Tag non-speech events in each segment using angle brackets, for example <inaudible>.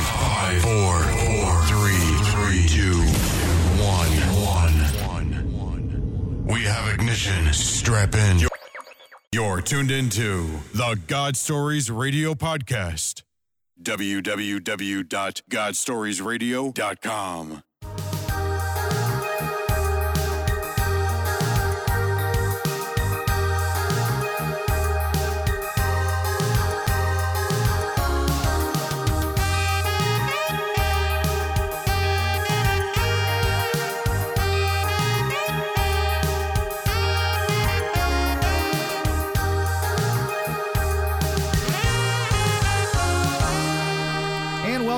Five, five, four, four, three, three, two, one, one. We have ignition. Strap in. You're tuned into the God Stories Radio Podcast. www.godstoriesradio.com.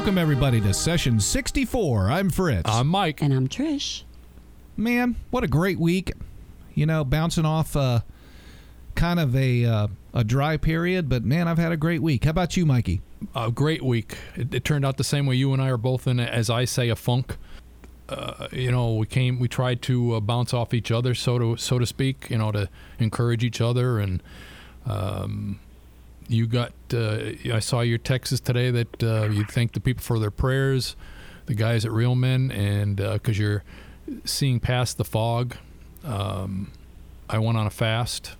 welcome everybody to session 64. I'm Fritz. I'm Mike. And I'm Trish. Man, what a great week. You know, bouncing off uh, kind of a uh, a dry period, but man, I've had a great week. How about you, Mikey? A great week. It, it turned out the same way. You and I are both in, as I say, a funk. Uh, you know, we came, we tried to uh, bounce off each other, so to so to speak. You know, to encourage each other. And um, you got, uh, I saw your Texas today that uh, you thank the people for their prayers, the guys at Real Men, and because you're seeing past the fog. Um, I went on a fast,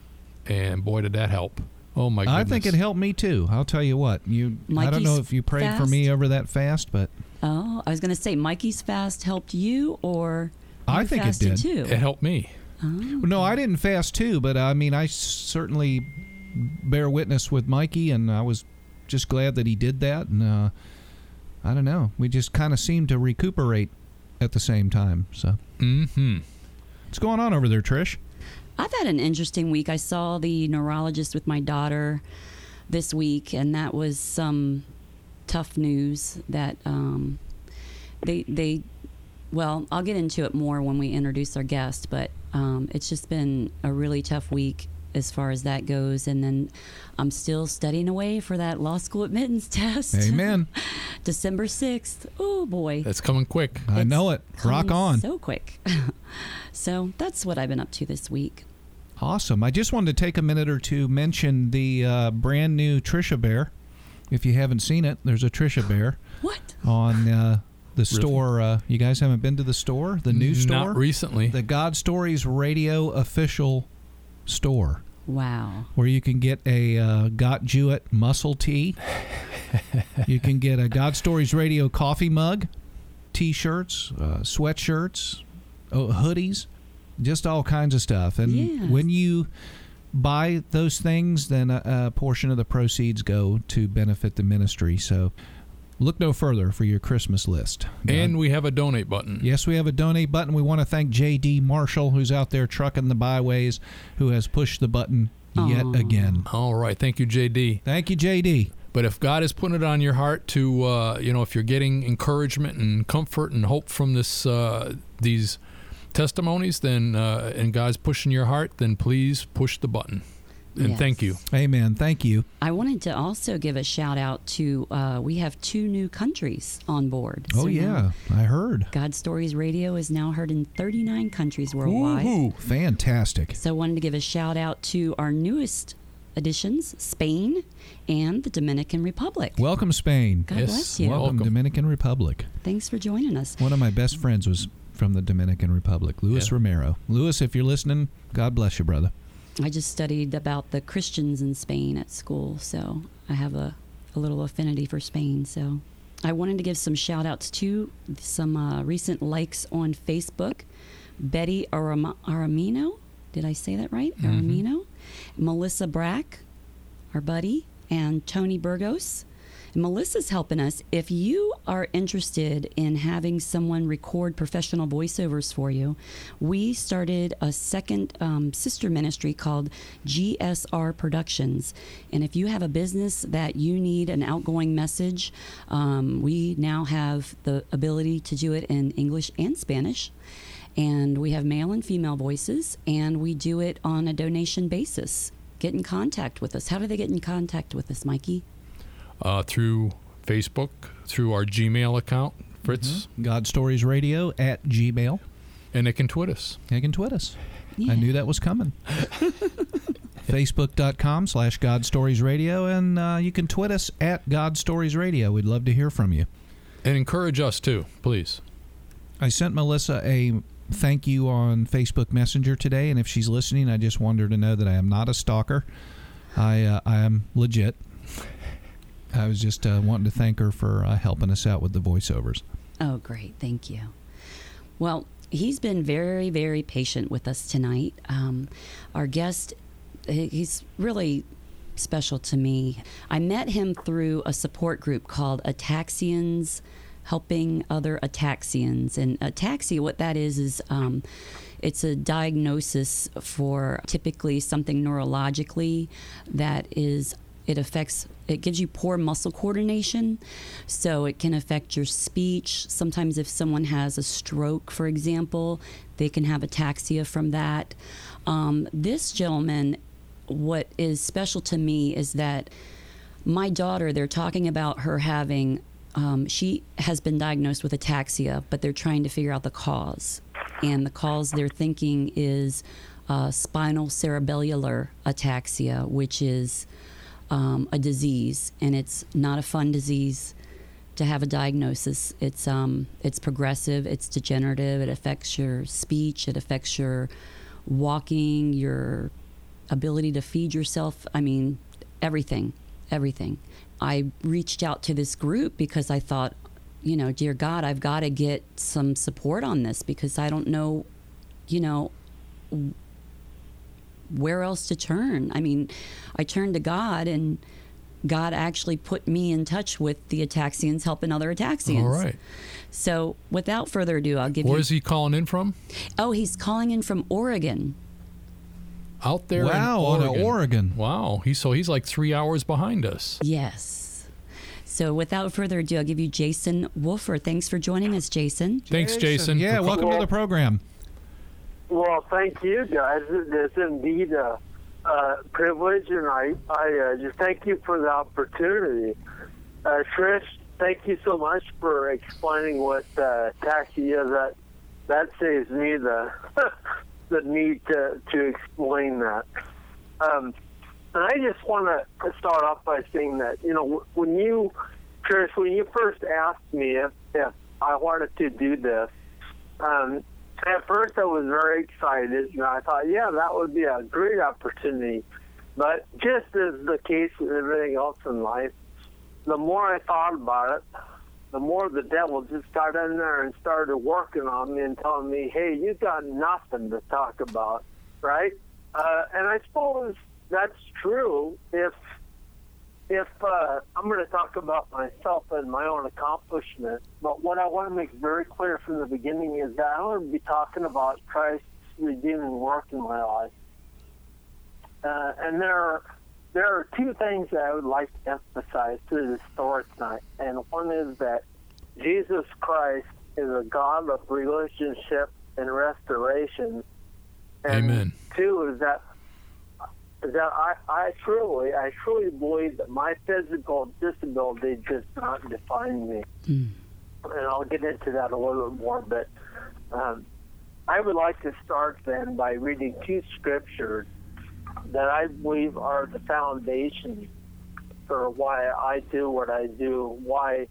and boy, did that help. Oh my goodness! I think it helped me too. I'll tell you what. You I don't know if you prayed for me over that fast, but Oh, I was going to say Mikey's fast helped you, or I think it fasted did. too. It helped me. no, I didn't fast too, but I mean, I certainly bear witness with Mikey, and I was just glad that he did that. And uh, I don't know, we just kind of seemed to recuperate at the same time. So, Mm-hmm. what's going on over there, Trish? I've had an interesting week. I saw the neurologist with my daughter this week, and that was some tough news. That um, they they well, I'll get into it more when we introduce our guest, but um, it's just been a really tough week as far as that goes. And then I'm still studying away for that law school admittance <laughs> test. Amen. <laughs> December sixth. Oh boy. That's coming quick. I It's know it. Rock on. So quick. <laughs> so that's what I've been up to this week. Awesome. I just wanted to take a minute or two mention the uh, brand new Trisha Bear. If you haven't seen it, there's a Trisha Bear <gasps> What? on uh, the store. Uh, you guys haven't been to the store, the new store, Not recently. the God Stories Radio official store, Wow. where you can get a uh, Got Jewett muscle tee. <laughs> you can get a God Stories Radio coffee mug, T-shirts, uh, sweatshirts, oh, hoodies, just all kinds of stuff. And Yes. when you buy those things, then a, a portion of the proceeds go to benefit the ministry. So look no further for your Christmas list. and we have a donate button. Yes, we have a donate button. We want to thank J.D. Marshall, who's out there trucking the byways, who has pushed the button yet Aw. again. All right. Thank you, JD. Thank you, J.D. But if God has put it on your heart to, uh, you know, if you're getting encouragement and comfort and hope from this, uh, these testimonies, then, uh, and God's pushing your heart, then please push the button. And Yes. thank you. Amen. Thank you. I wanted to also give a shout out to uh, we have two new countries on board. Oh, So yeah. I heard. God Stories Radio is now heard in 39 countries worldwide. Woohoo. Fantastic. So I wanted to give a shout out to our newest additions, Spain and the Dominican Republic. Welcome, Spain. God Yes, bless you. Welcome, Welcome. Dominican Republic. Thanks for joining us. One of my best friends was from the Dominican Republic, Luis Yeah. Romero. Luis, if you're listening, God bless you, brother. I just studied about the Christians in Spain at school, so I have a, a little affinity for Spain. So I wanted to give some shout outs to some uh, recent likes on Facebook. Betty Aram- Aramino, did I say that right? Aramino. Melissa Brack, our buddy, and Tony Burgos. Melissa's helping us. If you are interested in having someone record professional voiceovers for you, we started a second um, sister ministry called GSR Productions. And if you have a business that you need an outgoing message, um, we now have the ability to do it in English and Spanish. And we have male and female voices, and we do it on a donation basis. Get in contact with us. How do they get in contact with us, Mikey? Uh, through Facebook, through our Gmail account, Fritz, Mm-hmm. God Stories Radio at Gmail. and they can tweet us. You can tweet us. Yeah. I knew that was coming. <laughs> Facebook.com slash God Stories Radio, and uh, you can tweet us at God Stories Radio. We'd love to hear from you. And encourage us too, please. I sent Melissa a thank you on Facebook Messenger today, and if she's listening, I just want her to know that I am not a stalker. I uh, I am legit. I was just uh, wanting to thank her for uh, helping us out with the voiceovers. Oh, great. Thank you. Well, he's been very, very patient with us tonight. Um, our guest, he's really special to me. I met him through a support group called Ataxians Helping Other Ataxians. And ataxia, what that is, is um, it's a diagnosis for typically something neurologically that is it affects it gives you poor muscle coordination. So it can affect your speech. Sometimes if someone has a stroke for example they can have ataxia from that. Um, this gentleman what is special to me is that my daughter they're talking about her having um, she has been diagnosed with ataxia but they're trying to figure out the cause. And the cause they're thinking is uh, spinal cerebellar ataxia which is um, a disease, and it's not a fun disease to have a diagnosis. It's um, it's progressive, it's degenerative. It affects your speech, it affects your walking, your ability to feed yourself. I mean, everything, everything. I reached out to this group because I thought, you know, dear God, I've got to get some support on this because I don't know, you know, where else to turn. I mean, I turned to God, and God actually put me in touch with the Ataxians helping other Ataxians. All right. So, without further ado, I'll give Where you. Where is he calling in from? Oh, he's calling in from Oregon. Out there wow, in Oregon. Oregon. Wow. He's so he's like three hours behind us. Yes. So, without further ado, I'll give you Jason Wolfer. Thanks for joining us, Jason. Thanks, Jason. Yeah, welcome to the program. Well, thank you, guys. It's indeed a, a privilege, and I, I uh, just thank you for the opportunity. Uh, Trish, thank you so much for explaining what uh, taxi is. That that saves me the <laughs> the need to to explain that. Um, and I just want to start off by saying that you know when you, Trish, when you first asked me if if I wanted to do this. Um, at first I was very excited, and I thought, yeah, that would be a great opportunity. But just as the case with everything else in life, the more I thought about it, the more the devil just got in there and started working on me and telling me, hey, you've got nothing to talk about, right? Uh, and I suppose that's true if if uh, I'm going to talk about myself and my own accomplishment, but what I want to make very clear from the beginning is that I want to be talking about Christ's redeeming work in my life. Uh, and there are there are two things that I would like to emphasize through this story tonight. And one is that Jesus Christ is a God of relationship and restoration. And Amen. Two is that that I, I truly, I truly believe that my physical disability does not define me. Mm. And I'll get into that a little bit more, but um, I would like to start then by reading two scriptures that I believe are the foundation for why I do what I do, why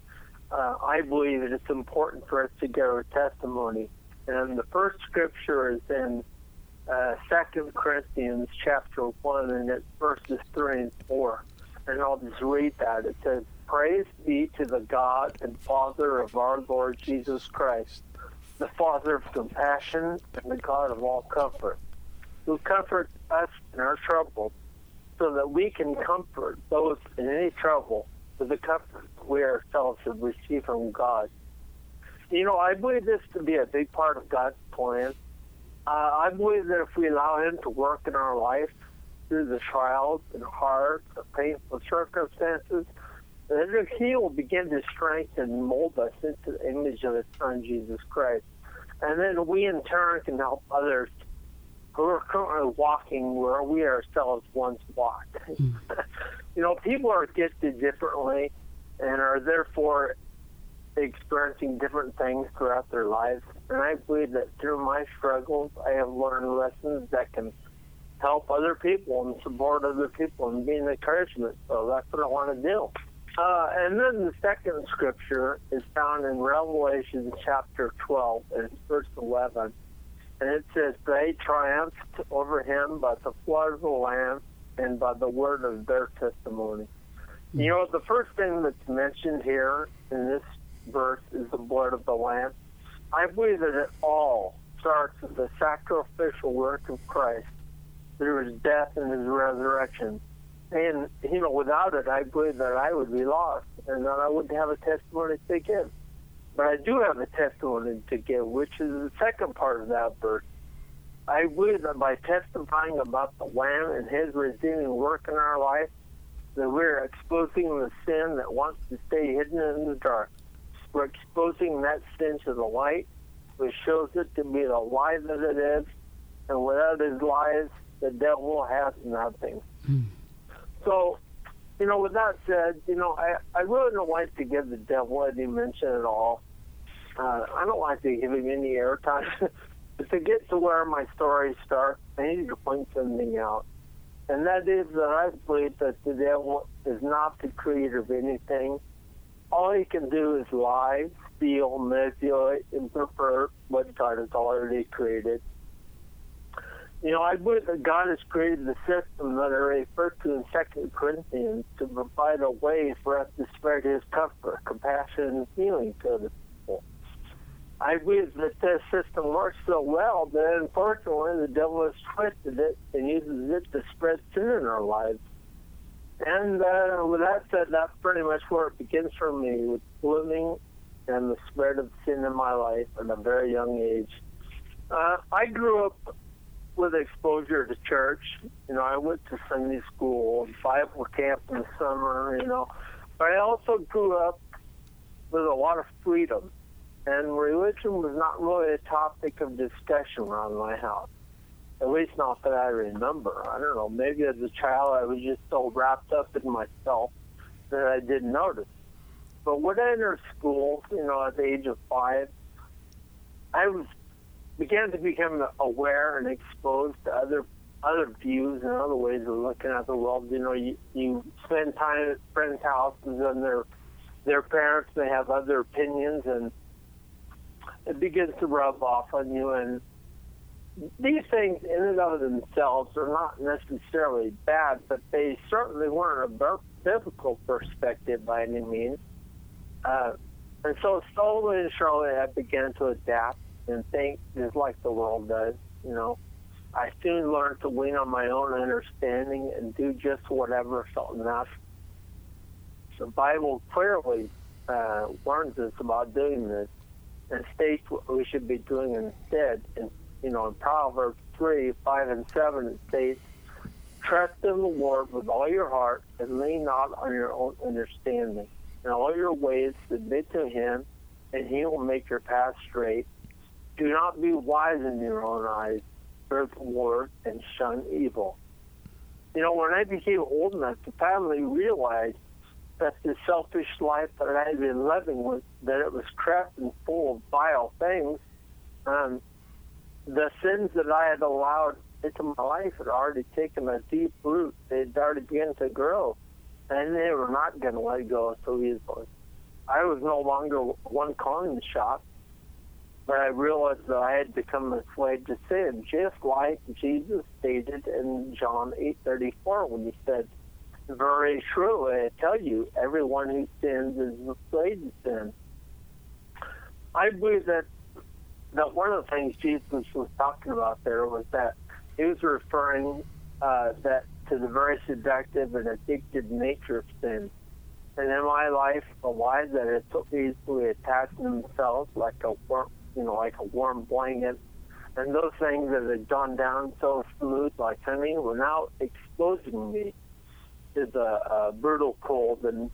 uh, I believe it's important for us to give our testimony. And the first scripture is in uh, Second Corinthians chapter one, and it's verses three and four. And I'll just read that. It says, "Praise be to the God and Father of our Lord Jesus Christ, the Father of compassion and the God of all comfort, who comforts us in our trouble, so that we can comfort those in any trouble with the comfort we ourselves have received from God." You know, I believe this to be a big part of God's plan uh, I believe that if we allow Him to work in our life through the trials and hard, the painful circumstances, then He will begin to strengthen and mold us into the image of His Son, Jesus Christ. And then we, in turn, can help others who are currently walking where we ourselves once walked. Mm. <laughs> you know, people are gifted differently and are therefore experiencing different things throughout their lives. And I believe that through my struggles, I have learned lessons that can help other people and support other people and be an encouragement. So that's what I want to do. Uh, and then the second scripture is found in Revelation chapter 12 and verse 11. And it says, They triumphed over him by the blood of the Lamb and by the word of their testimony. You know, the first thing that's mentioned here in this verse is the blood of the Lamb. I believe that it all starts with the sacrificial work of Christ through his death and his resurrection. And, you know, without it, I believe that I would be lost and that I wouldn't have a testimony to give. But I do have a testimony to give, which is the second part of that verse. I believe that by testifying about the Lamb and his redeeming work in our life, that we're exposing the sin that wants to stay hidden in the dark. We're exposing that sin to the light, which shows it to be the lie that it is. And without his lies, the devil has nothing. So, you know, with that said, you know, I, I really don't like to give the devil any mention at all. Uh, I don't like to give him any airtime. <laughs> but to get to where my story starts, I need to point something out. And that is that I believe that the devil is not the creator of anything. All he can do is lie, steal, manipulate, and pervert what God has already created. You know, I believe that God has created the system that are referred to in Second Corinthians to provide a way for us to spread His comfort, compassion, and healing to the people. I believe that this system works so well that unfortunately the devil has twisted it and uses it to spread sin in our lives. And uh, with that said, that's pretty much where it begins for me with blooming and the spread of sin in my life at a very young age. Uh, I grew up with exposure to church. You know, I went to Sunday school, Bible camp in the summer, you know. But I also grew up with a lot of freedom. And religion was not really a topic of discussion around my house. At least not that I remember. I don't know. Maybe as a child I was just so wrapped up in myself that I didn't notice. But when I entered school, you know, at the age of five, I was began to become aware and exposed to other other views and other ways of looking at the world. You know, you, you spend time at friends' houses and their their parents may have other opinions and it begins to rub off on you and these things in and of themselves are not necessarily bad, but they certainly weren't a biblical perspective by any means. Uh, and so slowly and surely I began to adapt and think just like the world does. You know, I soon learned to lean on my own understanding and do just whatever felt enough. The Bible clearly uh, warns us about doing this and states what we should be doing instead. And you know, in Proverbs three, five, and seven, it states, "Trust in the Lord with all your heart, and lean not on your own understanding. In all your ways submit to Him, and He will make your path straight. Do not be wise in your own eyes. Fear the Lord and shun evil." You know, when I became old enough to finally realize that the selfish life that I had been living was that it was trapped and full of vile things. Um, the sins that I had allowed into my life had already taken a deep root. They had already begun to grow, and they were not going to let go so easily. I was no longer one calling the shots, but I realized that I had become a slave to sin, just like Jesus stated in John 8:34 when he said, very truly, I tell you, everyone who sins is a slave to sin. I believe that that one of the things Jesus was talking about there was that he was referring uh, that to the very seductive and addictive nature of sin. And in my life, the lies that had so easily attached themselves like a warm, you know, like a warm blanket, and those things that had gone down so smooth like honey were now exposing me to the uh, brutal cold and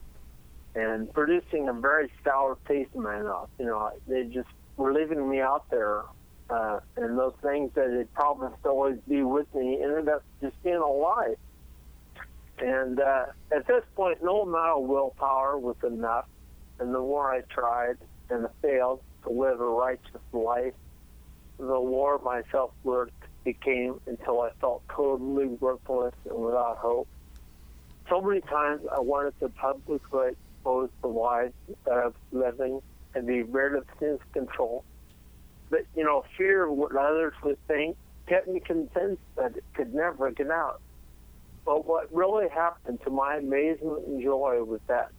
and producing a very sour taste in my mouth. You know, they just were leaving me out there, uh, and those things that had promised to always be with me ended up just being a lie. And uh, at this point, no amount of willpower was enough, and the more I tried and failed to live a righteous life, the more my self-worth became until I felt totally worthless and without hope so many times I wanted to publicly expose the lies that I was living and be rid of sin's control. But, you know, fear of what others would think kept me convinced that it could never get out. But what really happened to my amazement and joy was that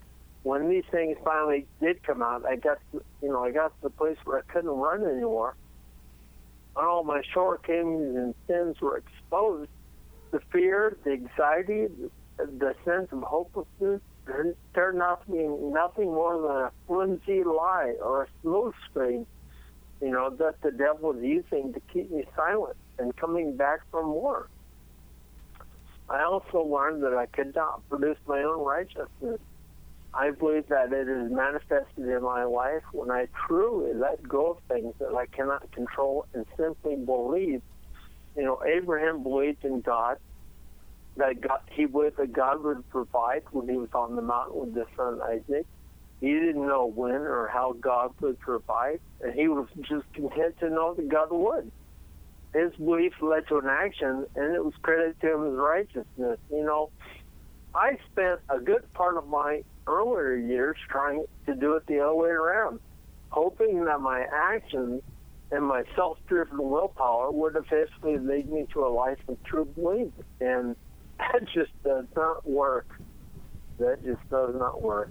when these things finally did come out, I got, you know, I got to the place where I couldn't run anymore. And all my shortcomings and sins were exposed. The fear, the anxiety, the, the sense of hopelessness out to be nothing more than a flimsy lie or a smoke screen, you know, that the devil is using to keep me silent and coming back for more. I also learned that I could not produce my own righteousness. I believe that it is manifested in my life when I truly let go of things that I cannot control and simply believe. You know, Abraham believed in God, that God, he believed that God would provide when he was on the mountain with his son Isaac. He didn't know when or how God would provide, and he was just content to know that God would. His belief led to an action, and it was credited to him as righteousness. You know, I spent a good part of my earlier years trying to do it the other way around, hoping that my actions and my self-driven willpower would eventually lead me to a life of true belief. And that just does not work. That just does not work.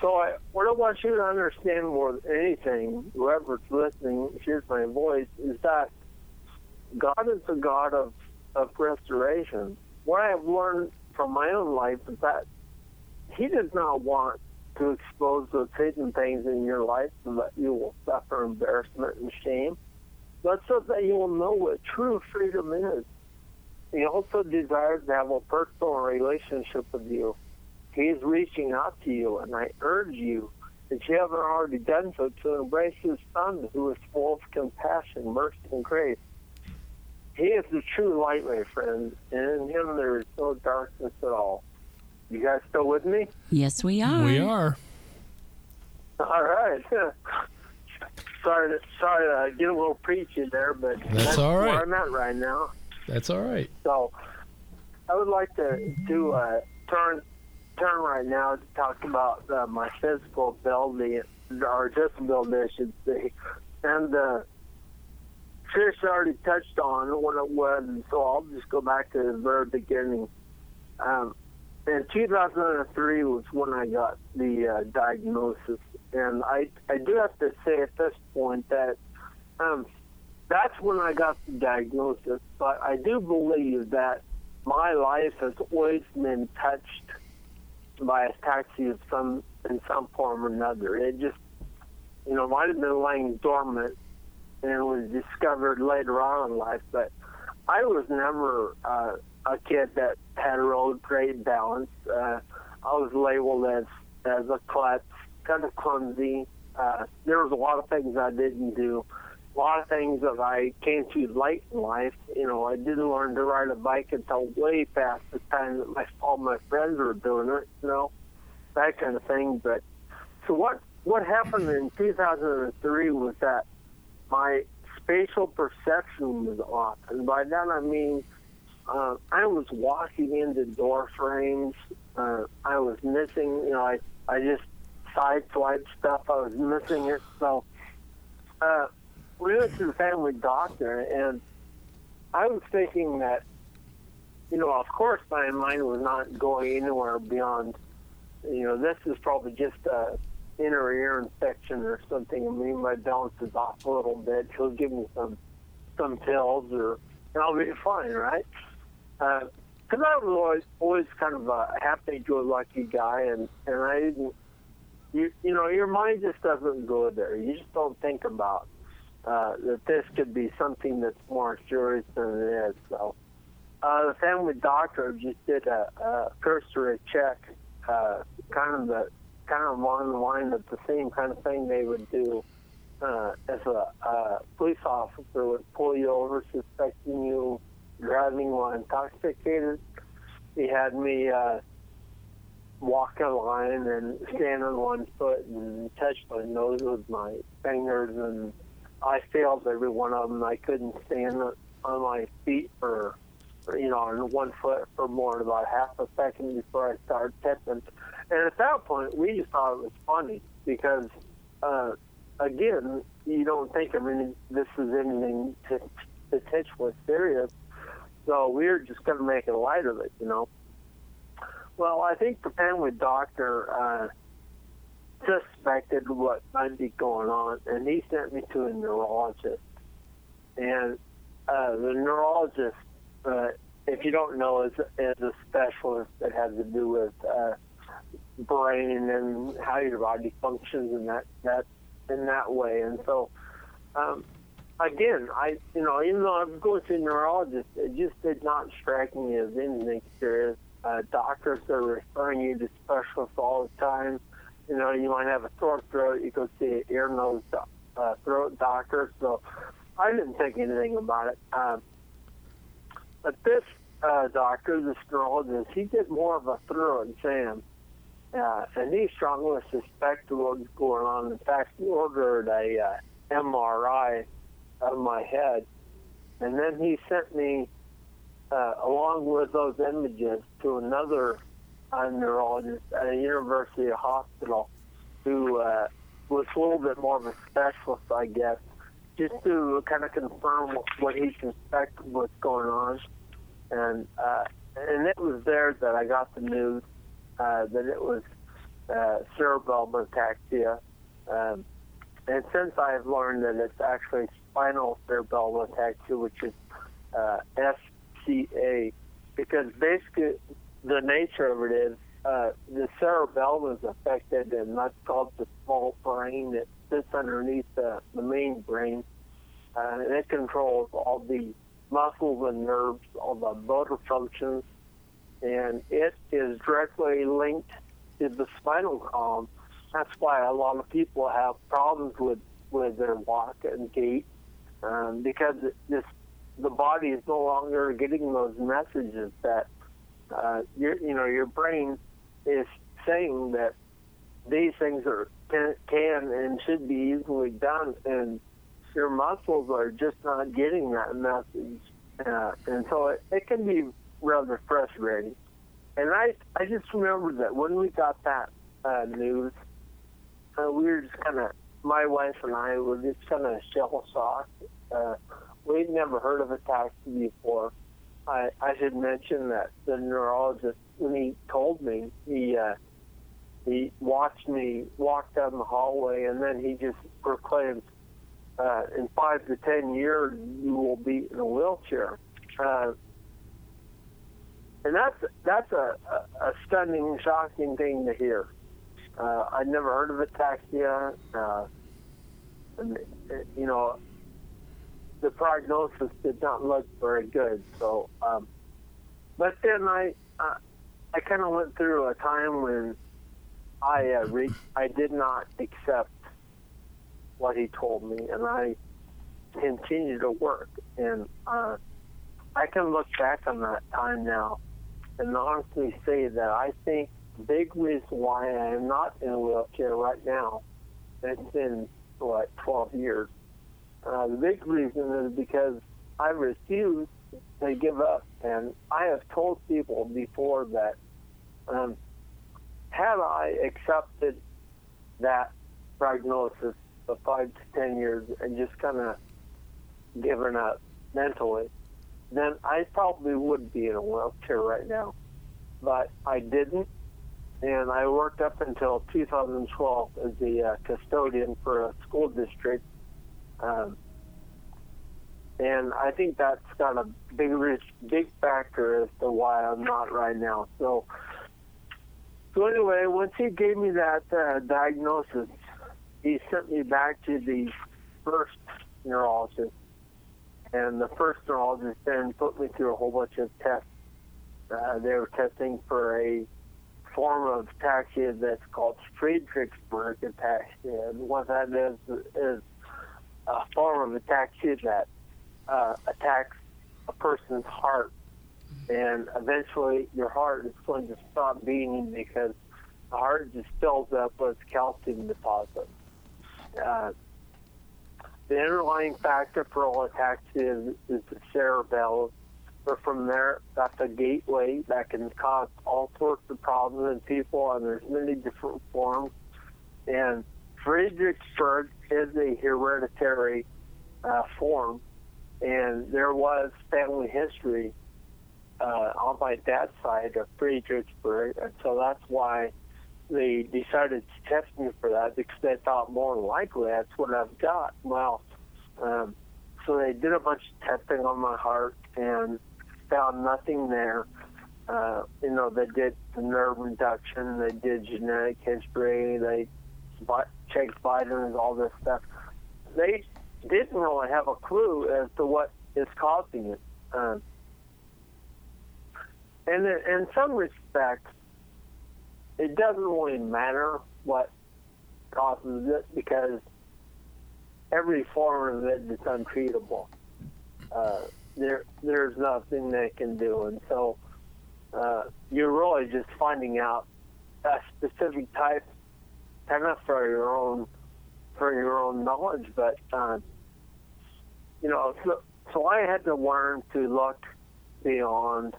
So I, what I want you to understand more than anything, whoever's listening hears my voice, is that God is the God of, of restoration. What I have learned from my own life is that He does not want to expose those hidden things in your life so that you will suffer embarrassment and shame, but so that you will know what true freedom is. He also desires to have a personal relationship with you. He is reaching out to you, and I urge you, if you haven't already done so, to embrace His Son, who is full of compassion, mercy, and grace. He is the true light, my friend, and in Him there is no darkness at all. You guys still with me? Yes, we are. We are. All right. <laughs> sorry, to, sorry to get a little preachy there, but That's all right. where I'm at right now. That's all right. So, I would like to do a turn turn right now to talk about uh, my physical ability or disability, I should say, and uh, Trish already touched on what it was, so I'll just go back to the very beginning. Um, in 2003 was when I got the uh, diagnosis, and I I do have to say at this point that um, that's when I got the diagnosis. But I do believe that my life has always been touched by a taxi of some in some form or another. It just you know might have been laying dormant and was discovered later on in life, but I was never uh, a kid that had a real great balance. Uh, I was labeled as as a klutz, kind of clumsy. Uh, there was a lot of things I didn't do, a lot of things that I came to late in life. You know, I didn't learn to ride a bike until way past the time that my all my friends were doing it. You know, that kind of thing. But so what what happened in 2003 was that my spatial perception was off, and by that I mean uh, I was walking into door frames. Uh, I was missing, you know, I I just sideswiped stuff. I was missing it. So uh, we went to the family doctor, and I was thinking that, you know, of course my mind was not going anywhere beyond, you know, this is probably just a inner ear infection or something. I mean, my balance is off a little bit. He'll give me some some pills, or and I'll be fine, right? Uh, because I was always always kind of a happy-go-lucky guy, and and I didn't. You, you know, your mind just doesn't go there. You just don't think about uh, that this could be something that's more serious than it is. So, uh, the family doctor just did a, a cursory check, uh, kind of the kind of along the line of the same kind of thing they would do uh, as a, a police officer would pull you over suspecting you driving while intoxicated. He had me uh, walk a line and stand on one foot and touch my nose with my fingers, and I failed every one of them. I couldn't stand on my feet for, for you know, on one foot for more than about half a second before I started tipping. and at that point, we just thought it was funny because, uh, again, you don't think of any, this is anything to t- potentially serious. So we were just going to make a light of it, you know. Well, I think the family doctor uh, suspected what might be going on, and he sent me to a neurologist. And uh, the neurologist, uh, if you don't know, is, is a specialist that has to do with uh, brain and how your body functions in that that in that way. And so, um, again, I you know even though I'm going to a neurologist, it just did not strike me as anything serious. Uh, doctors are referring you to specialists all the time. You know, you might have a sore throat, you go see an ear, nose, uh, throat doctor. So I didn't think anything about it. Um, but this uh, doctor, this neurologist, he did more of a thorough exam. Uh, and he strongly suspected what was going on. In fact, he ordered a uh, MRI of my head. And then he sent me, uh, along with those images, to another uh, neurologist at a university hospital who uh, was a little bit more of a specialist, I guess, just to kind of confirm what, what he suspected was going on. And uh, and it was there that I got the news uh, that it was uh, cerebellum ataxia. Um, and since I have learned that it's actually spinal cerebellum ataxia, which is uh, SCA, because basically the nature of it is uh, the cerebellum is affected, and that's called the small brain that sits underneath the, the main brain. Uh, and it controls all the muscles and nerves, all the motor functions, and it is directly linked to the spinal column. That's why a lot of people have problems with, with their walk and gait um, because this the body is no longer getting those messages that uh, your you know your brain is saying that these things are can, can and should be easily done, and your muscles are just not getting that message, uh, and so it, it can be rather frustrating. And I I just remember that when we got that uh, news, uh, we were just kind of my wife and I were just kind of shell shocked. Uh, we'd never heard of ataxia before. I I should mention that the neurologist when he told me he uh, he watched me walk down the hallway and then he just proclaimed, uh, "In five to ten years, you will be in a wheelchair." Uh, and that's that's a, a, a stunning, shocking thing to hear. Uh, I'd never heard of ataxia. Uh, and, you know, the prognosis did not look very good. So, um, but then I uh, I kind of went through a time when I uh, re- I did not accept what he told me, and I continued to work. And uh, I can look back on that time now and honestly say that I think the big reason why I am not in a wheelchair right now, it's been, what, 12 years. Uh, the big reason is because I refuse to give up. And I have told people before that um, had I accepted that prognosis of five to 10 years and just kind of given up mentally, then I probably would be in a wheelchair right now. But I didn't, and I worked up until 2012 as the uh, custodian for a school district. Um, and I think that's got a big, big factor as to why I'm not right now. So, so anyway, once he gave me that uh, diagnosis, he sent me back to the first neurologist and the first neurologist then put me through a whole bunch of tests. Uh, they were testing for a form of ataxia that's called Friedrichsberg ataxia. And what that is is a form of ataxia that uh, attacks a person's heart. And eventually your heart is going to stop beating because the heart just fills up with calcium deposits. Uh, the underlying factor for all attacks is, is the cerebellum, or from there, that's a gateway that can cause all sorts of problems in people, and there's many different forms. And Friedrichsburg is a hereditary uh, form, and there was family history uh, on my dad's side of Friedrichsburg, and so that's why they decided to test me for that because they thought more likely that's what I've got. Well, um, so they did a bunch of testing on my heart and found nothing there. Uh, you know, they did the nerve induction, they did genetic history, they checked vitamins, all this stuff. They didn't really have a clue as to what is causing it. Um, and in, in some respects, it doesn't really matter what causes it because every form of it is untreatable. Uh, there, there's nothing they can do, and so uh, you're really just finding out a specific type, kind of for your own, for your own knowledge. But uh, you know, so, so I had to learn to look beyond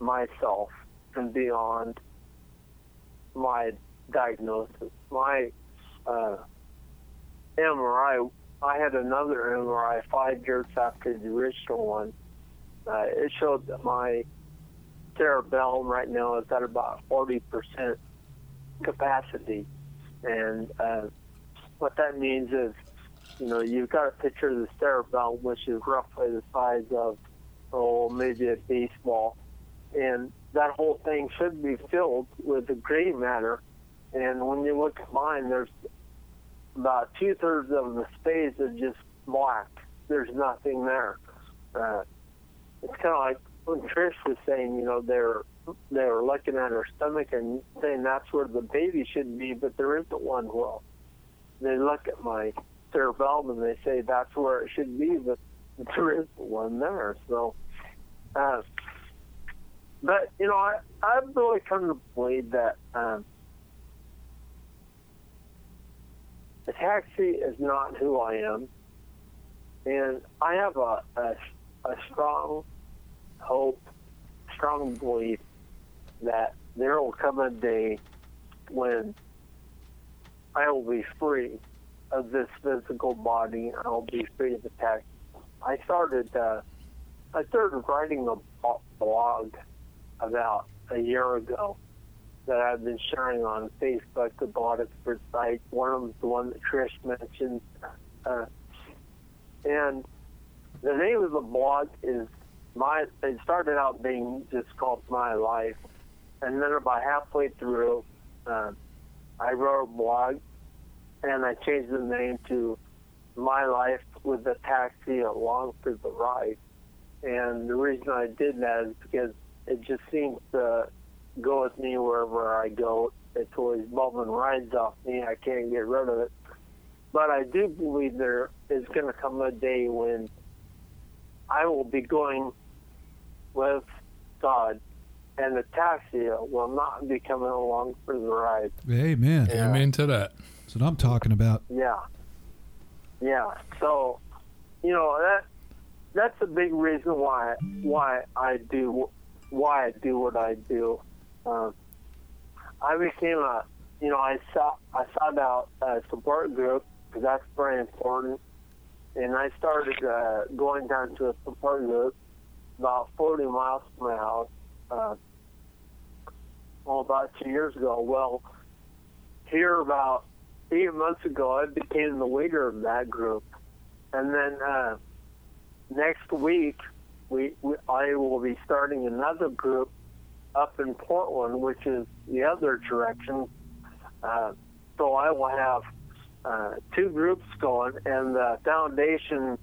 myself and beyond my diagnosis. My uh, MRI, I had another MRI five years after the original one. Uh, it showed that my cerebellum right now is at about 40% capacity. And uh, what that means is, you know, you've got a picture of the cerebellum, which is roughly the size of, oh, maybe a baseball. And that whole thing should be filled with the gray matter. And when you look at mine, there's about two thirds of the space is just black. There's nothing there. Uh, it's kind of like when Trish was saying, you know, they're they were looking at her stomach and saying that's where the baby should be, but there isn't one. Well, they look at my cerebellum and they say that's where it should be, but there isn't one there. So, uh, but you know, I I've really come to believe that um, the ataxia is not who I am, and I have a a, a strong hope, strong belief that there will come a day when I will be free of this physical body. I will be free of the tax. I started. Uh, I started writing a blog about a year ago that I've been sharing on Facebook, the Blogspot site. One of the one that Trish mentioned. Uh, and the name of the blog is my, it started out being just called My Life. And then about halfway through, uh, I wrote a blog and I changed the name to My Life with the Ataxia Along for the Ride. And the reason I did that is because it just seems to go with me wherever I go. It's always bubbling rides off me. I can't get rid of it. But I do believe there is going to come a day when I will be going with God, and the ataxia will not be coming along for the ride. Amen. Yeah. Amen to that. That's what I'm talking about. Yeah. Yeah. So, you know that that's a big reason why why I do why I do what I do. Um, I became a, you know, I saw I sought out a support group because that's very important, and I started uh, going down to a support group about 40 miles from my house. Uh, well, about two years ago. Well, here about eight months ago, I became the leader of that group, and then uh, next week we, we I will be starting another group up in Portland, which is the other direction. Uh, so I will have uh, two groups going, and the foundation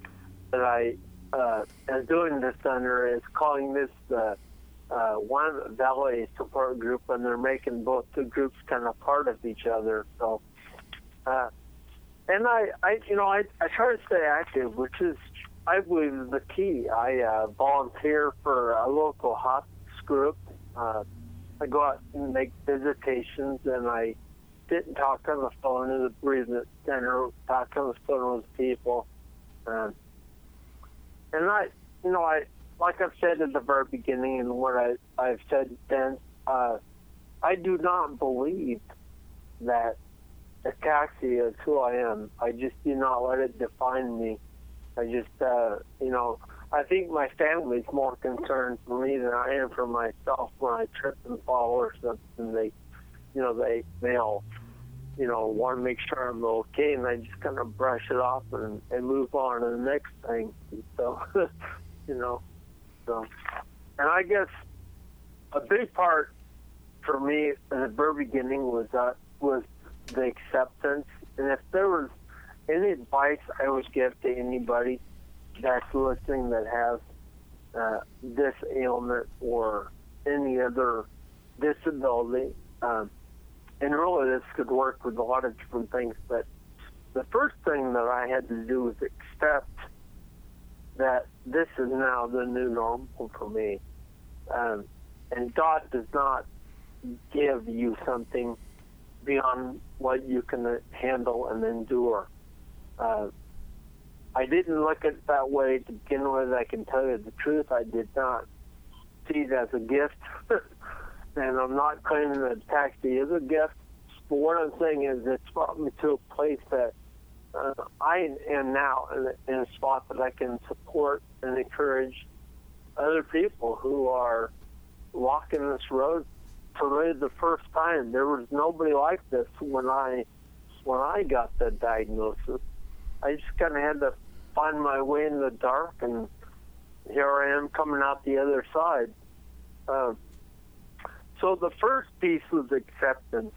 that I uh, am doing this under is calling this the uh, One Valley Support Group, and they're making both the groups kind of part of each other. So, uh, and I, I, you know, I, I try to stay active, which is I believe the key. I uh, volunteer for a local hospice group. Uh, I go out and make visitations, and I sit and talk on the phone in the bereavement center, talk on the phone with people. Um, and I, you know, I like I've said at the very beginning, and what I, I've said then, uh, I do not believe that ataxia is who I am. I just do not let it define me. I just, uh, you know, I think my family's more concerned for me than I am for myself when I trip and fall or something. They, you know, they they all, you know, want to make sure I'm okay, and I just kind of brush it off and, and move on to the next thing. So, <laughs> you know, so, and I guess a big part for me in the very beginning was uh, was the acceptance, and if there was any advice I would give to anybody that's listening that has uh, this ailment or any other disability, um, and really this could work with a lot of different things, but the first thing that I had to do was accept that this is now the new normal for me. Um, and God does not give you something beyond what you can handle and endure. Uh, I didn't look at it that way to begin with. I can tell you the truth. I did not see it as a gift. <laughs> and I'm not claiming that ataxia is a gift. But what I'm saying is it's brought me to a place that uh, I am now in a, in a spot that I can support and encourage other people who are walking this road for really the first time. There was nobody like this when I when I got the diagnosis. I just kind of had to find my way in the dark, and here I am coming out the other side. Uh, so the first piece was acceptance.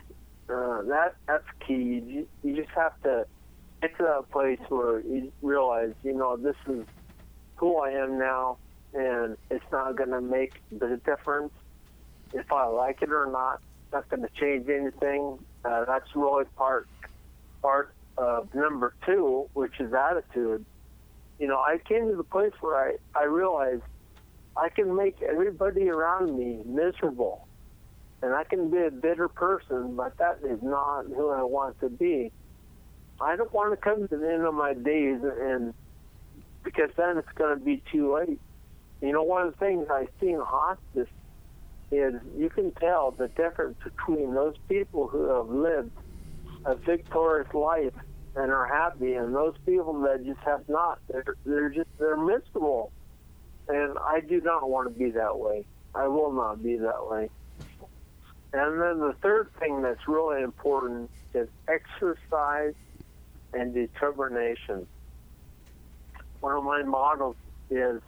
Uh, that that's key. You, you just have to get to that place where you realize, you know, this is who I am now, and it's not going to make the difference if I like it or not. Not going to change anything. Uh, that's really part part of number two, which is attitude. You know, I came to the place where I I realized I can make everybody around me miserable, and I can be a bitter person, but that is not who I want to be. I don't want to come to the end of my days and because then it's going to be too late. You know, one of the things I see in hospice is you can tell the difference between those people who have lived a victorious life and are happy and those people that just have not. They're, they're just, they're miserable. And I do not want to be that way. I will not be that way. And then the third thing that's really important is exercise and determination. One of my models is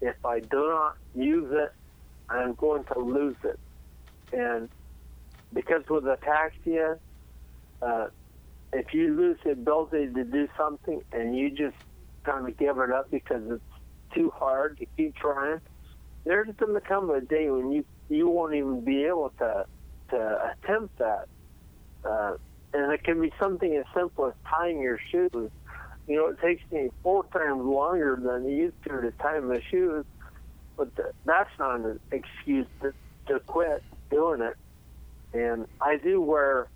if I do not use it, I'm going to lose it. And because with ataxia, uh, if you lose the ability to do something and you just kind of give it up because it's too hard to keep trying, there's going to come a day when you you won't even be able to to attempt that. Uh, and it can be something as simple as tying your shoes. You know, it takes me four times longer than it used to to tie my shoes, but the, that's not an excuse to, to quit doing it. And I do wear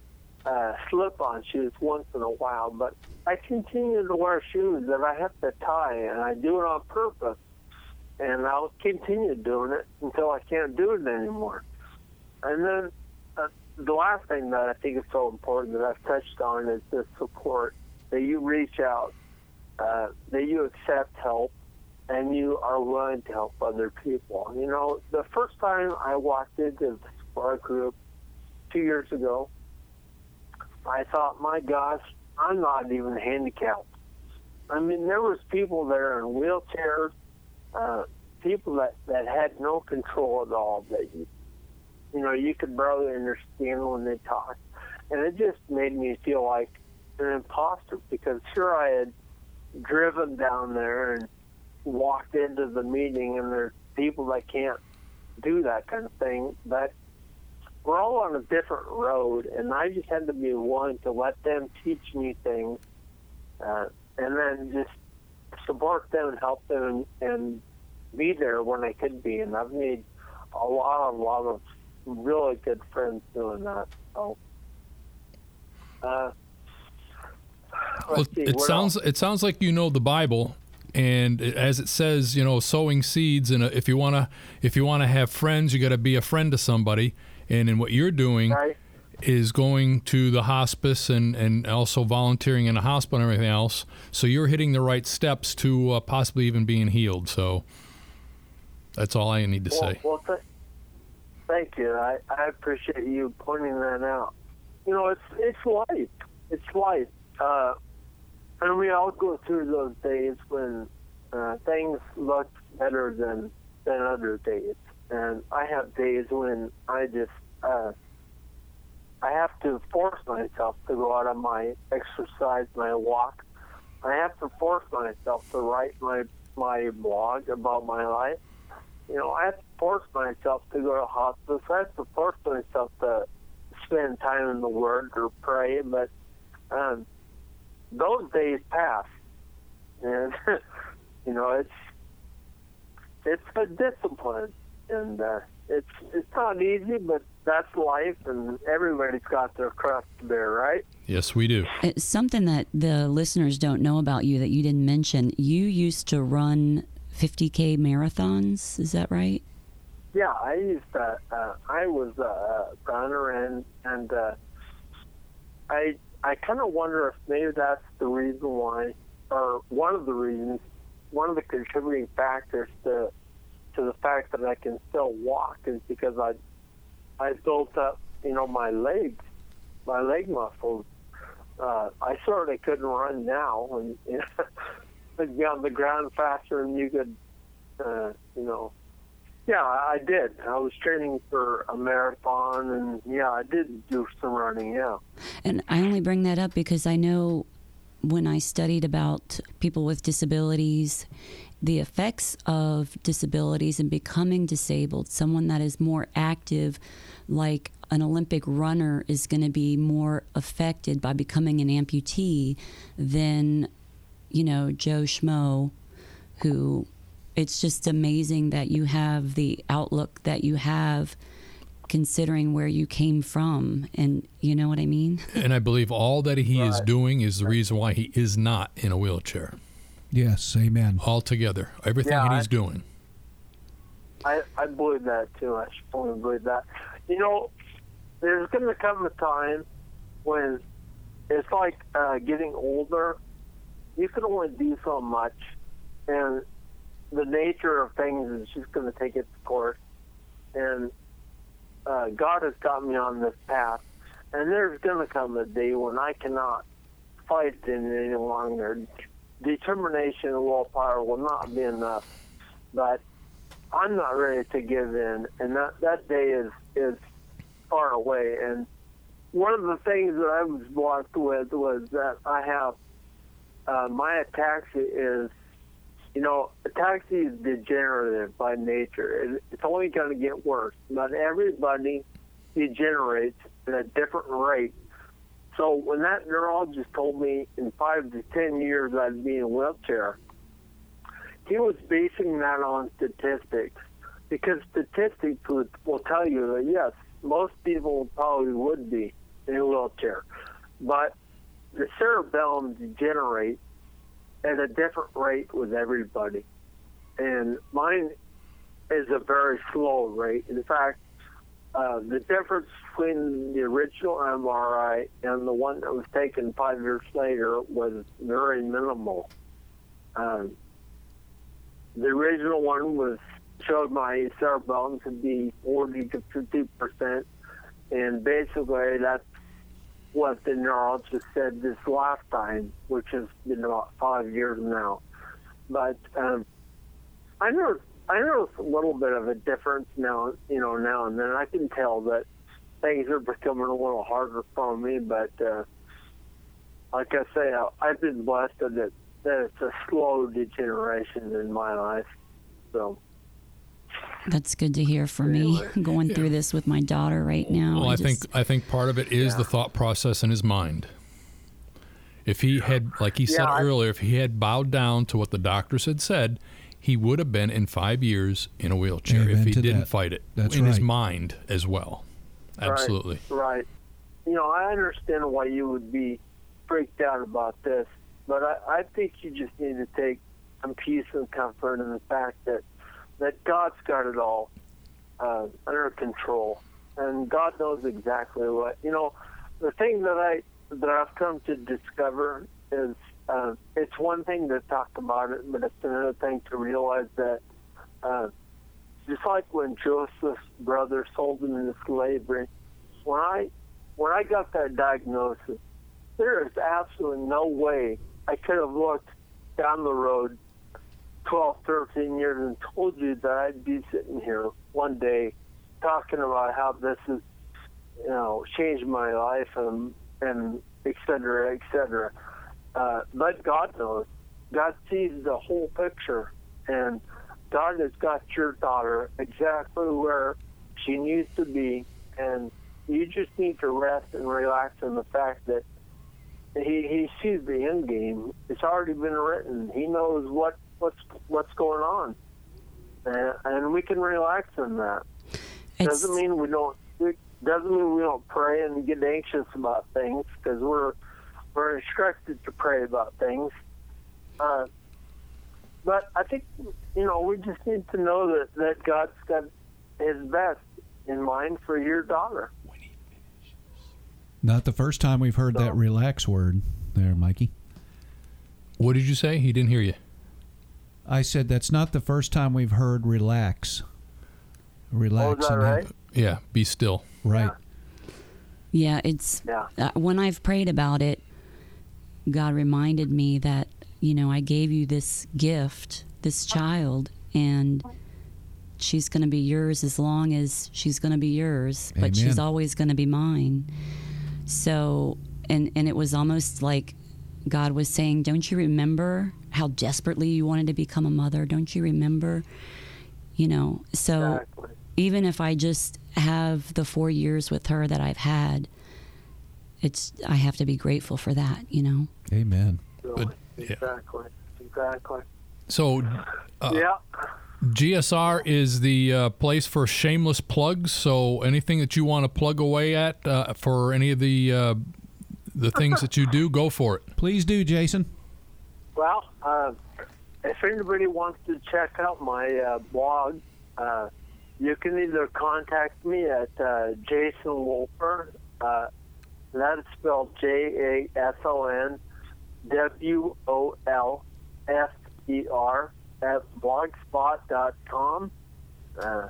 uh, slip-on shoes once in a while, but I continue to wear shoes that I have to tie, and I do it on purpose. And I'll continue doing it until I can't do it anymore. And then the last thing that I think is so important that I've touched on is the support that you reach out, uh, that you accept help, and you are willing to help other people. You know, the first time I walked into the support group two years ago, I thought, my gosh, I'm not even handicapped. I mean, there was people there in wheelchairs, uh, people that, that had no control at all, that you you know, you could barely understand when they talked. And it just made me feel like an imposter because sure I had driven down there and walked into the meeting and there's people that can't do that kind of thing, but we're all on a different road and I just had to be willing to let them teach me things uh, and then just support them and help them and, and be there when I could be. And I've made a lot, a lot of really good friends doing that. So, uh, Well, see, it sounds else? it sounds like you know the Bible, and as it says, you know, sowing seeds. And if you wanna, if you wanna have friends, you got to be a friend to somebody. And in what you're doing Right. is going to the hospice and and also volunteering in a hospital and everything else. So you're hitting the right steps to uh, possibly even being healed. So that's all I need to Well, say. well th- thank you. I, I appreciate you pointing that out. You know, it's it's life. It's life. Uh, and we all go through those days when uh, things look better than than other days. And I have days when I just uh, I have to force myself to go out on my exercise, my walk. I have to force myself to write my my blog about my life you know, I have to force myself to go to hospice. I have to force myself to spend time in the Word or pray. But um, those days pass, and <laughs> you know, it's it's a discipline, and uh, it's it's not easy, but that's life, and everybody's got their cross to bear, right? Yes, we do. It's something that the listeners don't know about you that you didn't mention. You used to run 50k marathons. Is that right? Yeah, I used to. Uh, I was a runner, and and uh, I I kind of wonder if maybe that's the reason why, or one of the reasons, one of the contributing factors to to the fact that I can still walk is because I I built up, you know, my legs, my leg muscles. Uh, I certainly couldn't run now, and <laughs> you know, I'd on the ground faster and you could, uh, you know, yeah, I did. I was training for a marathon, and yeah, I did do some running. Yeah. And I only bring that up because I know when I studied about people with disabilities, the effects of disabilities and becoming disabled, someone that is more active, like an Olympic runner, is going to be more affected by becoming an amputee than, you know, Joe Schmo, who it's just amazing that you have the outlook that you have considering where you came from and you know what i mean <laughs> And I believe all that he is doing is the reason why he is not in a wheelchair. Yes, amen. Altogether, everything Yeah, that I- he's doing. I, I believe that too. I strongly believe that. You know, there's going to come a time when it's like uh, getting older. You can only do so much, and the nature of things is just going to take its course. And uh, God has got me on this path, and there's going to come a day when I cannot fight it any longer. Determination and willpower will not be enough, but I'm not ready to give in, and that that day is is far away. And one of the things that I was blessed with was that I have uh, my ataxia is, you know, ataxia is degenerative by nature. It's only going to get worse, but everybody degenerates at a different rate. So when that neurologist told me in five to ten years I'd be in a wheelchair, he was basing that on statistics because statistics would, will tell you that yes, most people probably would be in a wheelchair, but the cerebellum degenerates at a different rate with everybody, and mine is a very slow rate. In fact, uh, the difference between the original MRI and the one that was taken five years later was very minimal. Um, the original one was showed my cerebellum to be 40 to 50 percent, and basically that's what the neurologist said this last time, which has been about five years now. But um, I know I notice a little bit of a difference now, you know, now and then. I can tell that things are becoming a little harder for me, but uh, like I say, I, I've been blessed that that it's a slow degeneration in my life. So that's good to hear for me Anyway, I'm <laughs> going through this with my daughter right now Well, I, think just- I think part of it is the thought process in his mind. If he had, like he said I- earlier, if he had bowed down to what the doctors had said, he would have been in five years in a wheelchair if he didn't that. fight it That's in his mind as well. Absolutely. Right, right. You know, I understand why you would be freaked out about this, but I, I think you just need to take some peace and comfort in the fact that that God's got it all uh, under control, and God knows exactly what you know. The thing that I that I've come to discover is uh, it's one thing to talk about it, but it's another thing to realize that uh, just like when Joseph's brother sold him into slavery, when I when I got that diagnosis, there is absolutely no way I could have looked down the road 12, 13 years and told you that I'd be sitting here one day talking about how this has, you know, changed my life and and et cetera, et cetera. Uh, but God knows. God sees the whole picture, and God has got your daughter exactly where she needs to be, and you just need to rest and relax in the fact that he he sees the end game. It's already been written. He knows what what's what's going on, and, and we can relax in that. It's, Doesn't mean we don't. It doesn't mean we don't pray and get anxious about things because we're we're instructed to pray about things. Uh, but I think you know we just need to know that that God's got His best in mind for your daughter. Not the first time we've heard that relax word there, Mikey. What did you say? He didn't hear you. I said that's not the first time we've heard relax. Relax. Oh, is that and right? Yeah, be still. Right. yeah, it's Yeah. uh, when I've prayed about it, God reminded me that you know I gave you this gift, this child, and she's going to be yours as long as she's going to be yours, but she's always going to be mine. So, and and it was almost like God was saying, "Don't you remember how desperately you wanted to become a mother? Don't you remember?" You know, so Exactly. even if I just have the four years with her that I've had, it's I have to be grateful for that. You know. Amen. Really. But- yeah. Exactly. Exactly. So, uh, yeah. GSR is the uh, place for shameless plugs. So, anything that you want to plug away at uh, for any of the uh, the things that you do, go for it. Please do, Jason. Well, uh, if anybody wants to check out my uh, blog, uh, you can either contact me at uh, Jason Wolfer. Uh, that is spelled J A S O N W O L F E R at blogspot.com. Uh,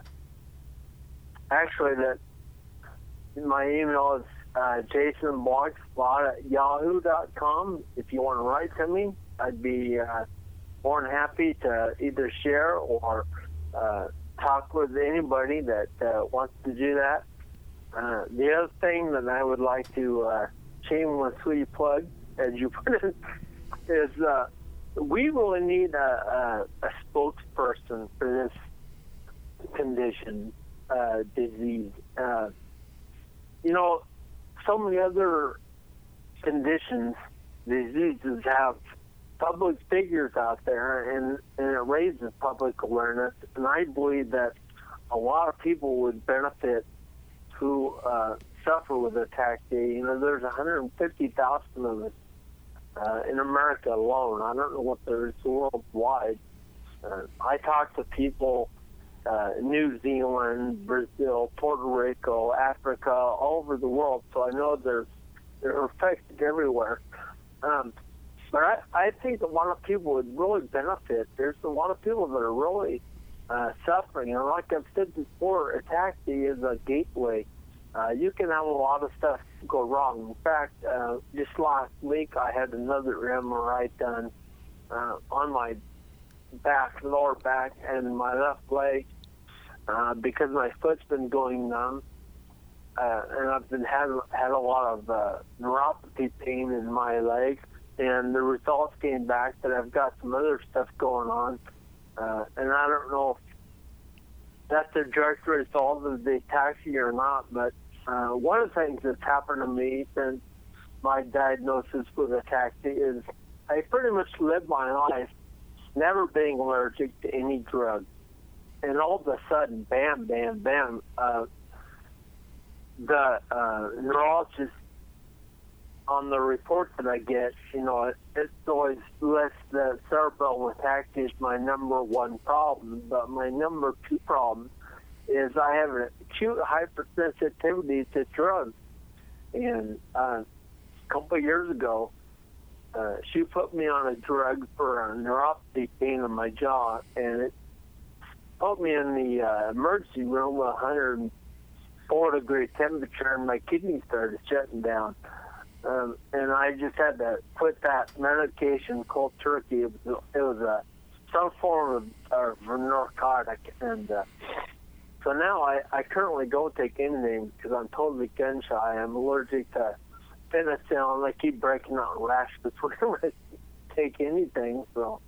actually, that my email is uh, jasonblogspot at yahoo.com. If you want to write to me, I'd be uh, more than happy to either share or uh, talk with anybody that uh, wants to do that. Uh, the other thing that I would like to uh, shamelessly plug, as you put it, <laughs> is uh, we really need a, a, a spokesperson for this condition, uh, disease. Uh, you know, so many other conditions, diseases have public figures out there, and, and it raises public awareness. And I believe that a lot of people would benefit who uh, suffer with ataxia. You know, there's 150,000 of us uh, in America alone. I don't know what there is worldwide. Uh, I talk to people uh, New Zealand, Brazil, Puerto Rico, Africa, all over the world. So I know there's they're affected everywhere. Um, but I, I think a lot of people would really benefit. There's a lot of people that are really uh, suffering. And like I've said before, ataxia is a gateway. Uh, you can have a lot of stuff go wrong. In fact, uh, just last week I had another MRI done uh, on my back, lower back, and my left leg uh, because my foot's been going numb. Uh, and I've been had had a lot of uh, neuropathy pain in my leg, and the results came back that I've got some other stuff going on, uh, and I don't know if that's a direct result of the ataxia or not. But uh, one of the things that's happened to me since my diagnosis with ataxia is I pretty much lived my life never being allergic to any drug, and all of a sudden, bam, bam, bam. Uh, the uh, neurologist on the report that I get, you know, it, it always lists that cerebral ataxia is my number one problem, but my number two problem is I have an acute hypersensitivity to drugs. And uh, a couple of years ago, uh, she put me on a drug for a neuropathy pain in my jaw, and it put me in the uh, emergency room with 104 degree temperature, and my kidneys started shutting down. Um, and I just had to put that medication cold turkey. It was, it was a some form of, of narcotic, and uh, so now I, I currently don't take anything because I'm totally gun shy. I'm allergic to penicillin. I keep breaking out rashes <laughs> whenever I take anything. So,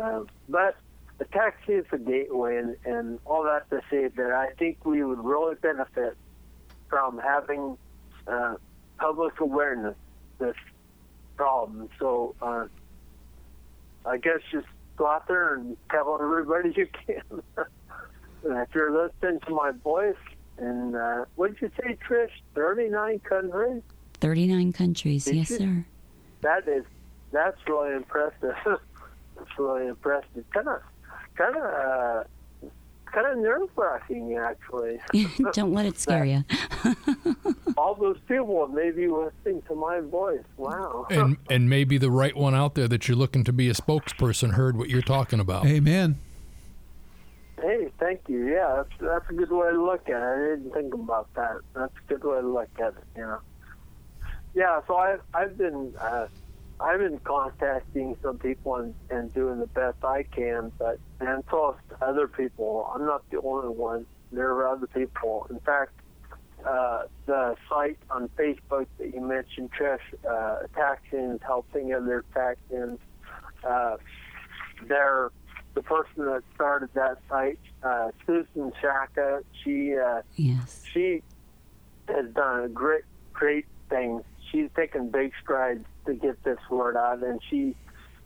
uh, but the ataxia is a gateway, and, and all that to say that I think we would really benefit from having uh, public awareness this problem. So uh, I guess just go out there and tell everybody <laughs> you can. and if you're listening to my voice, and uh, what did you say, Trish? 39 countries? 39 countries, Did yes, you? sir. That is, that's really impressive. <laughs> that's really impressive. Kind of, kind of, uh, kind of nerve wracking, actually. <laughs> Don't let it scare you. <laughs> All those people may be listening to my voice. Wow. And and maybe the right one out there that you're looking to be a spokesperson heard what you're talking about. Amen. Hey, thank you. Yeah, that's that's a good way to look at it. I didn't think about that. That's a good way to look at it. You know. Yeah, so I've I've been uh, I've been contacting some people and, and doing the best I can, but and so have other people. I'm not the only one. There are other people. In fact, uh, the site on Facebook that you mentioned, Trish, uh, Ataxians helping other Ataxians. Uh, they're the person that started that site, uh, Susan Shaka. She uh, Yes. she has done a great great things. She's taken big strides to get this word out, and she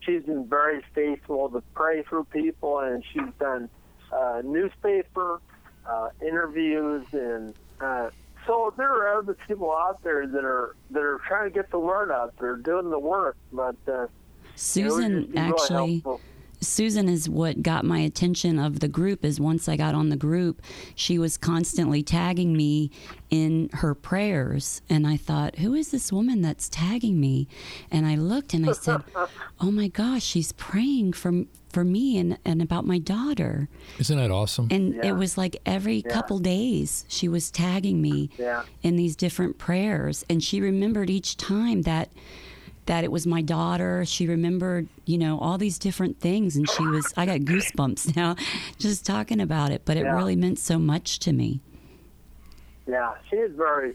she's been very faithful to pray for people, and she's done uh, newspaper uh, interviews, and uh, so there are other people out there that are that are trying to get the word out. They're doing the work, but uh, Susan be really actually helpful. Susan is what got my attention of the group is once I got on the group, she was constantly tagging me in her prayers and I thought, who is this woman that's tagging me? And I looked and I said, <laughs> "Oh my gosh, she's praying for for me and and about my daughter." Isn't that awesome? And Yeah. it was like every Yeah. couple days she was tagging me Yeah. in these different prayers and she remembered each time that that it was my daughter she remembered you know all these different things and she was i got goosebumps <laughs> now just talking about it but it Yeah. really meant so much to me Yeah, she's very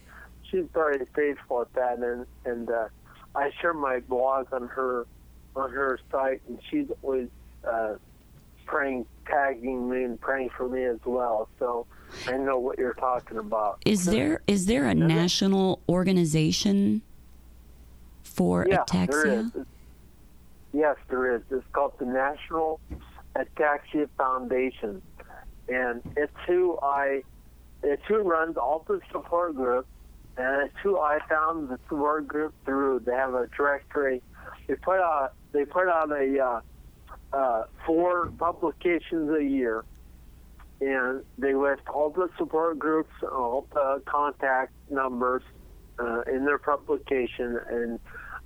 she's very faithful at that, and and uh, I share my blog on her on her site, and she's always uh, praying, tagging me, and praying for me as well. So I know what you're talking about. is there is there a national organization for yeah, ataxia there is. Yes, there is. It's called the National Ataxia Foundation, and it's who I it's who runs all the support groups, and it's who I found the support group through. They have a directory. They put out they put out a uh, uh, four publications a year, and they list all the support groups, all the contact numbers uh, in their publication, and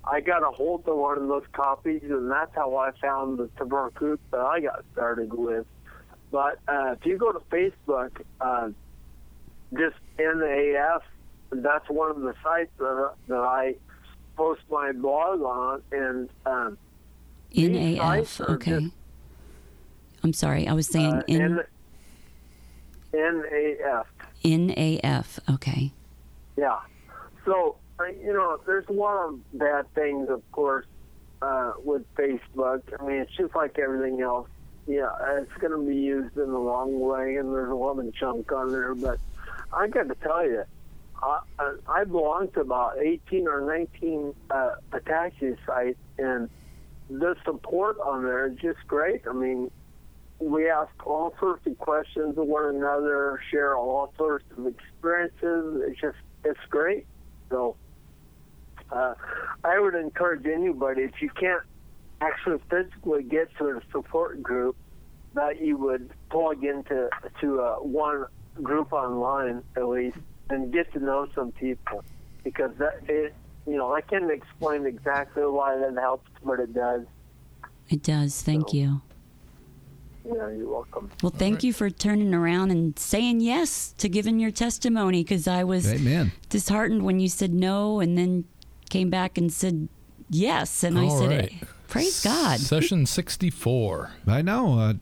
I got a hold of one of those copies, and that's how I found the support group that I got started with. But uh, if you go to Facebook, uh, just NAF, that's one of the sites that, that I post my blog on, and um, naf okay just- i'm sorry i was saying uh, N- N- NAF. naf okay Yeah. So, uh, you know, there's a lot of bad things, of course, uh, with Facebook. I mean, it's just like everything else. Yeah, it's going to be used in the wrong way, and there's a lot of junk on there. But I got to tell you, I, I- belong to about 18 or 19 uh, ataxia sites, and the support on there is just great. I mean, we ask all sorts of questions of one another, share all sorts of experiences. It's just, it's great. So, uh, I would encourage anybody if you can't actually physically get to a support group, that you would plug into to uh, one group online at least and get to know some people because that it you know I can't explain exactly why that helps, but it does. It does. Thank So- you. Yeah, you're welcome. Well, thank right. you for turning around and saying yes to giving your testimony because I was Amen. disheartened when you said no and then came back and said yes. And I said, right. Praise God. Session 64. I know. Uh,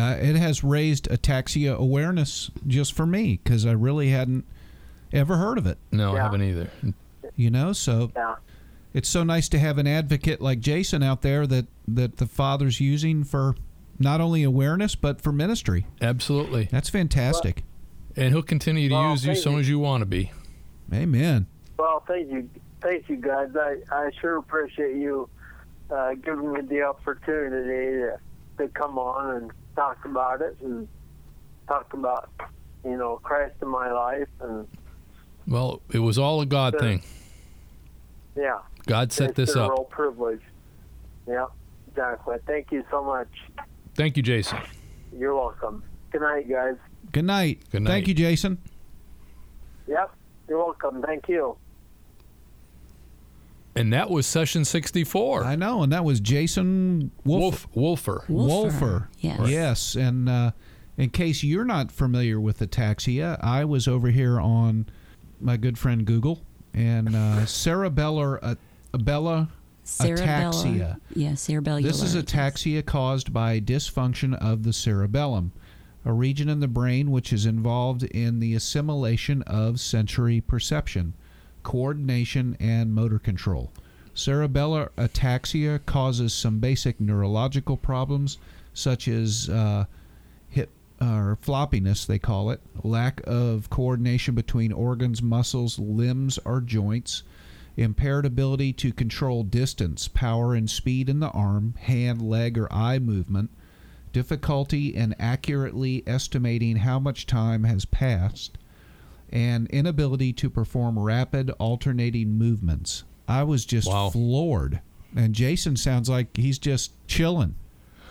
uh, it has raised ataxia awareness just for me because I really hadn't ever heard of it. No, I haven't either. You know, so Yeah. it's so nice to have an advocate like Jason out there that that the father's using for not only awareness but for ministry. Absolutely. That's fantastic. And he'll continue to Well, use you as thank soon as you want to be. Amen. Well, thank you, thank you guys. I I sure appreciate you uh, giving me the opportunity to to come on and talk about it and talk about you know Christ in my life and Well, it was all a God Sure. thing. yeah. God set it's this a up. real privilege. Yeah, exactly. Thank you so much. Thank you, Jason. You're welcome. Good night, guys. Good night. Good night. Thank you, Jason. Yep, you're welcome. Thank you. And that was session 64. I know, and that was Jason Wolf. Wolf, Wolfer. Wolfer. Yes. Yes, and uh, in case you're not familiar with ataxia, I was over here on my good friend Google, and uh, <laughs> cerebellar uh, Bella Cerebellar. ataxia. Yeah, cerebellar. This is ataxia caused by dysfunction of the cerebellum, a region in the brain which is involved in the assimilation of sensory perception, coordination, and motor control. Cerebellar ataxia causes some basic neurological problems, such as uh, hip or floppiness, they call it, lack of coordination between organs, muscles, limbs, or joints, impaired ability to control distance, power, and speed in the arm, hand, leg, or eye movement, difficulty in accurately estimating how much time has passed, and inability to perform rapid alternating movements. I was just Wow. floored. And Jason sounds like he's just chilling.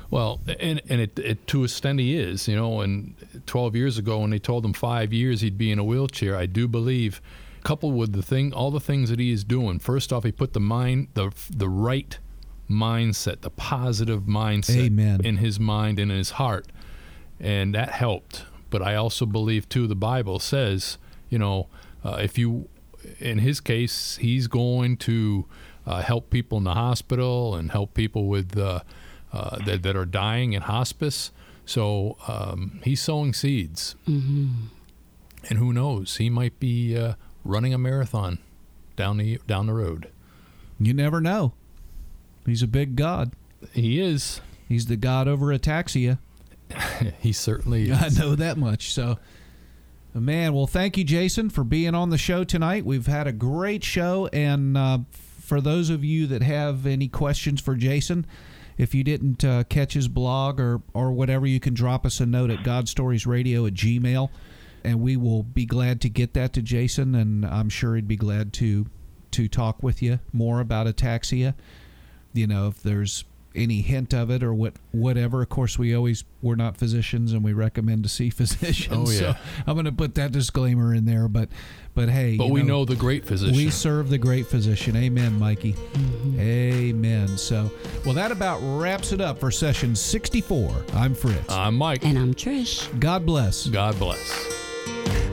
Well, and and it, it to extent he is, you know. And 12 years ago, when they told him five years he'd be in a wheelchair, I do believe, coupled with the thing, all the things that he is doing. First off, he put the mind, the the right mindset, the positive mindset, Amen. in his mind and in his heart, and that helped. But I also believe too, the Bible says, you know, uh, if you, in his case, he's going to uh, help people in the hospital and help people with. Uh, uh, that, that are dying in hospice. So um, he's sowing seeds. Mm-hmm. And who knows? He might be uh, running a marathon down the down the road. You never know. He's a big God. He is. He's the God over ataxia. <laughs> He certainly <laughs> is. I know that much. So, man, well, thank you, Jason, for being on the show tonight. We've had a great show. And uh, for those of you that have any questions for Jason, if you didn't uh, catch his blog or, or whatever, you can drop us a note at godstoriesradio at gmail. And we will be glad to get that to Jason. And I'm sure he'd be glad to to talk with you more about ataxia. You know, if there's any hint of it or what whatever. Of course, we always we're not physicians and we recommend to see <laughs> physicians. Oh, yeah. So I'm going to put that disclaimer in there. But but hey, But you we know the great physician. we serve the great physician. Amen, Mikey. Amen. So, well, that about wraps it up for session 64. I'm Fritz. I'm Mike. And I'm Trish. God bless. God bless.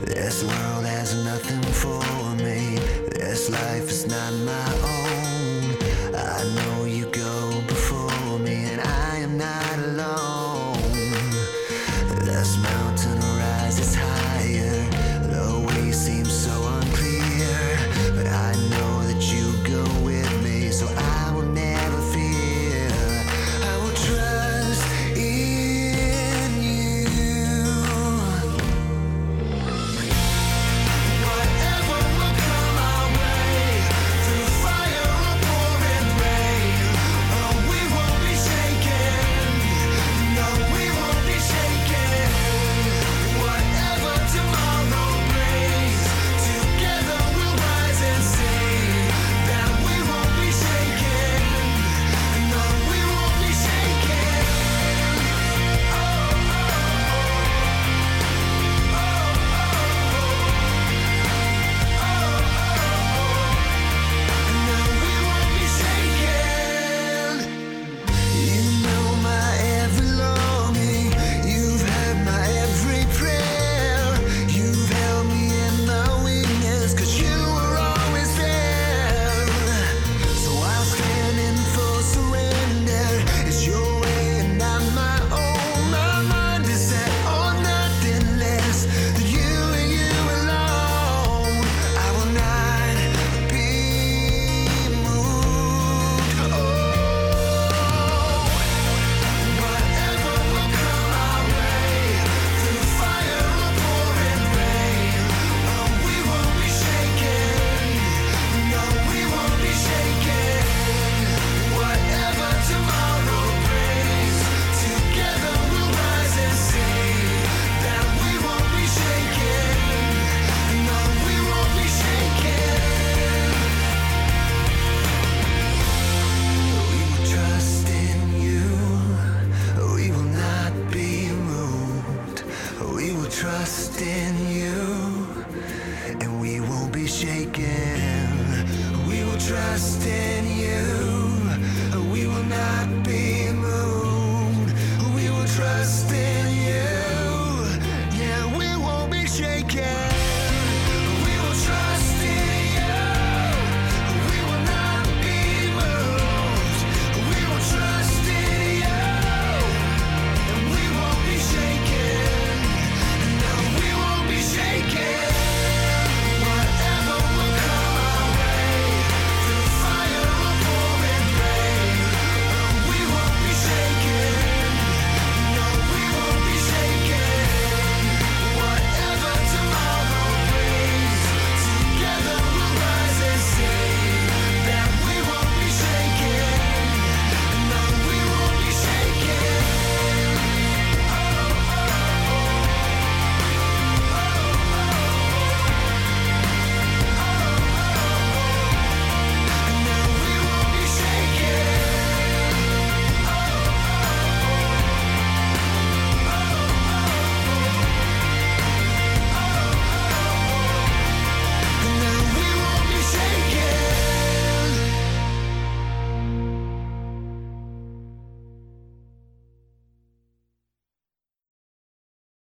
This world has nothing for me. This life is not my own. I know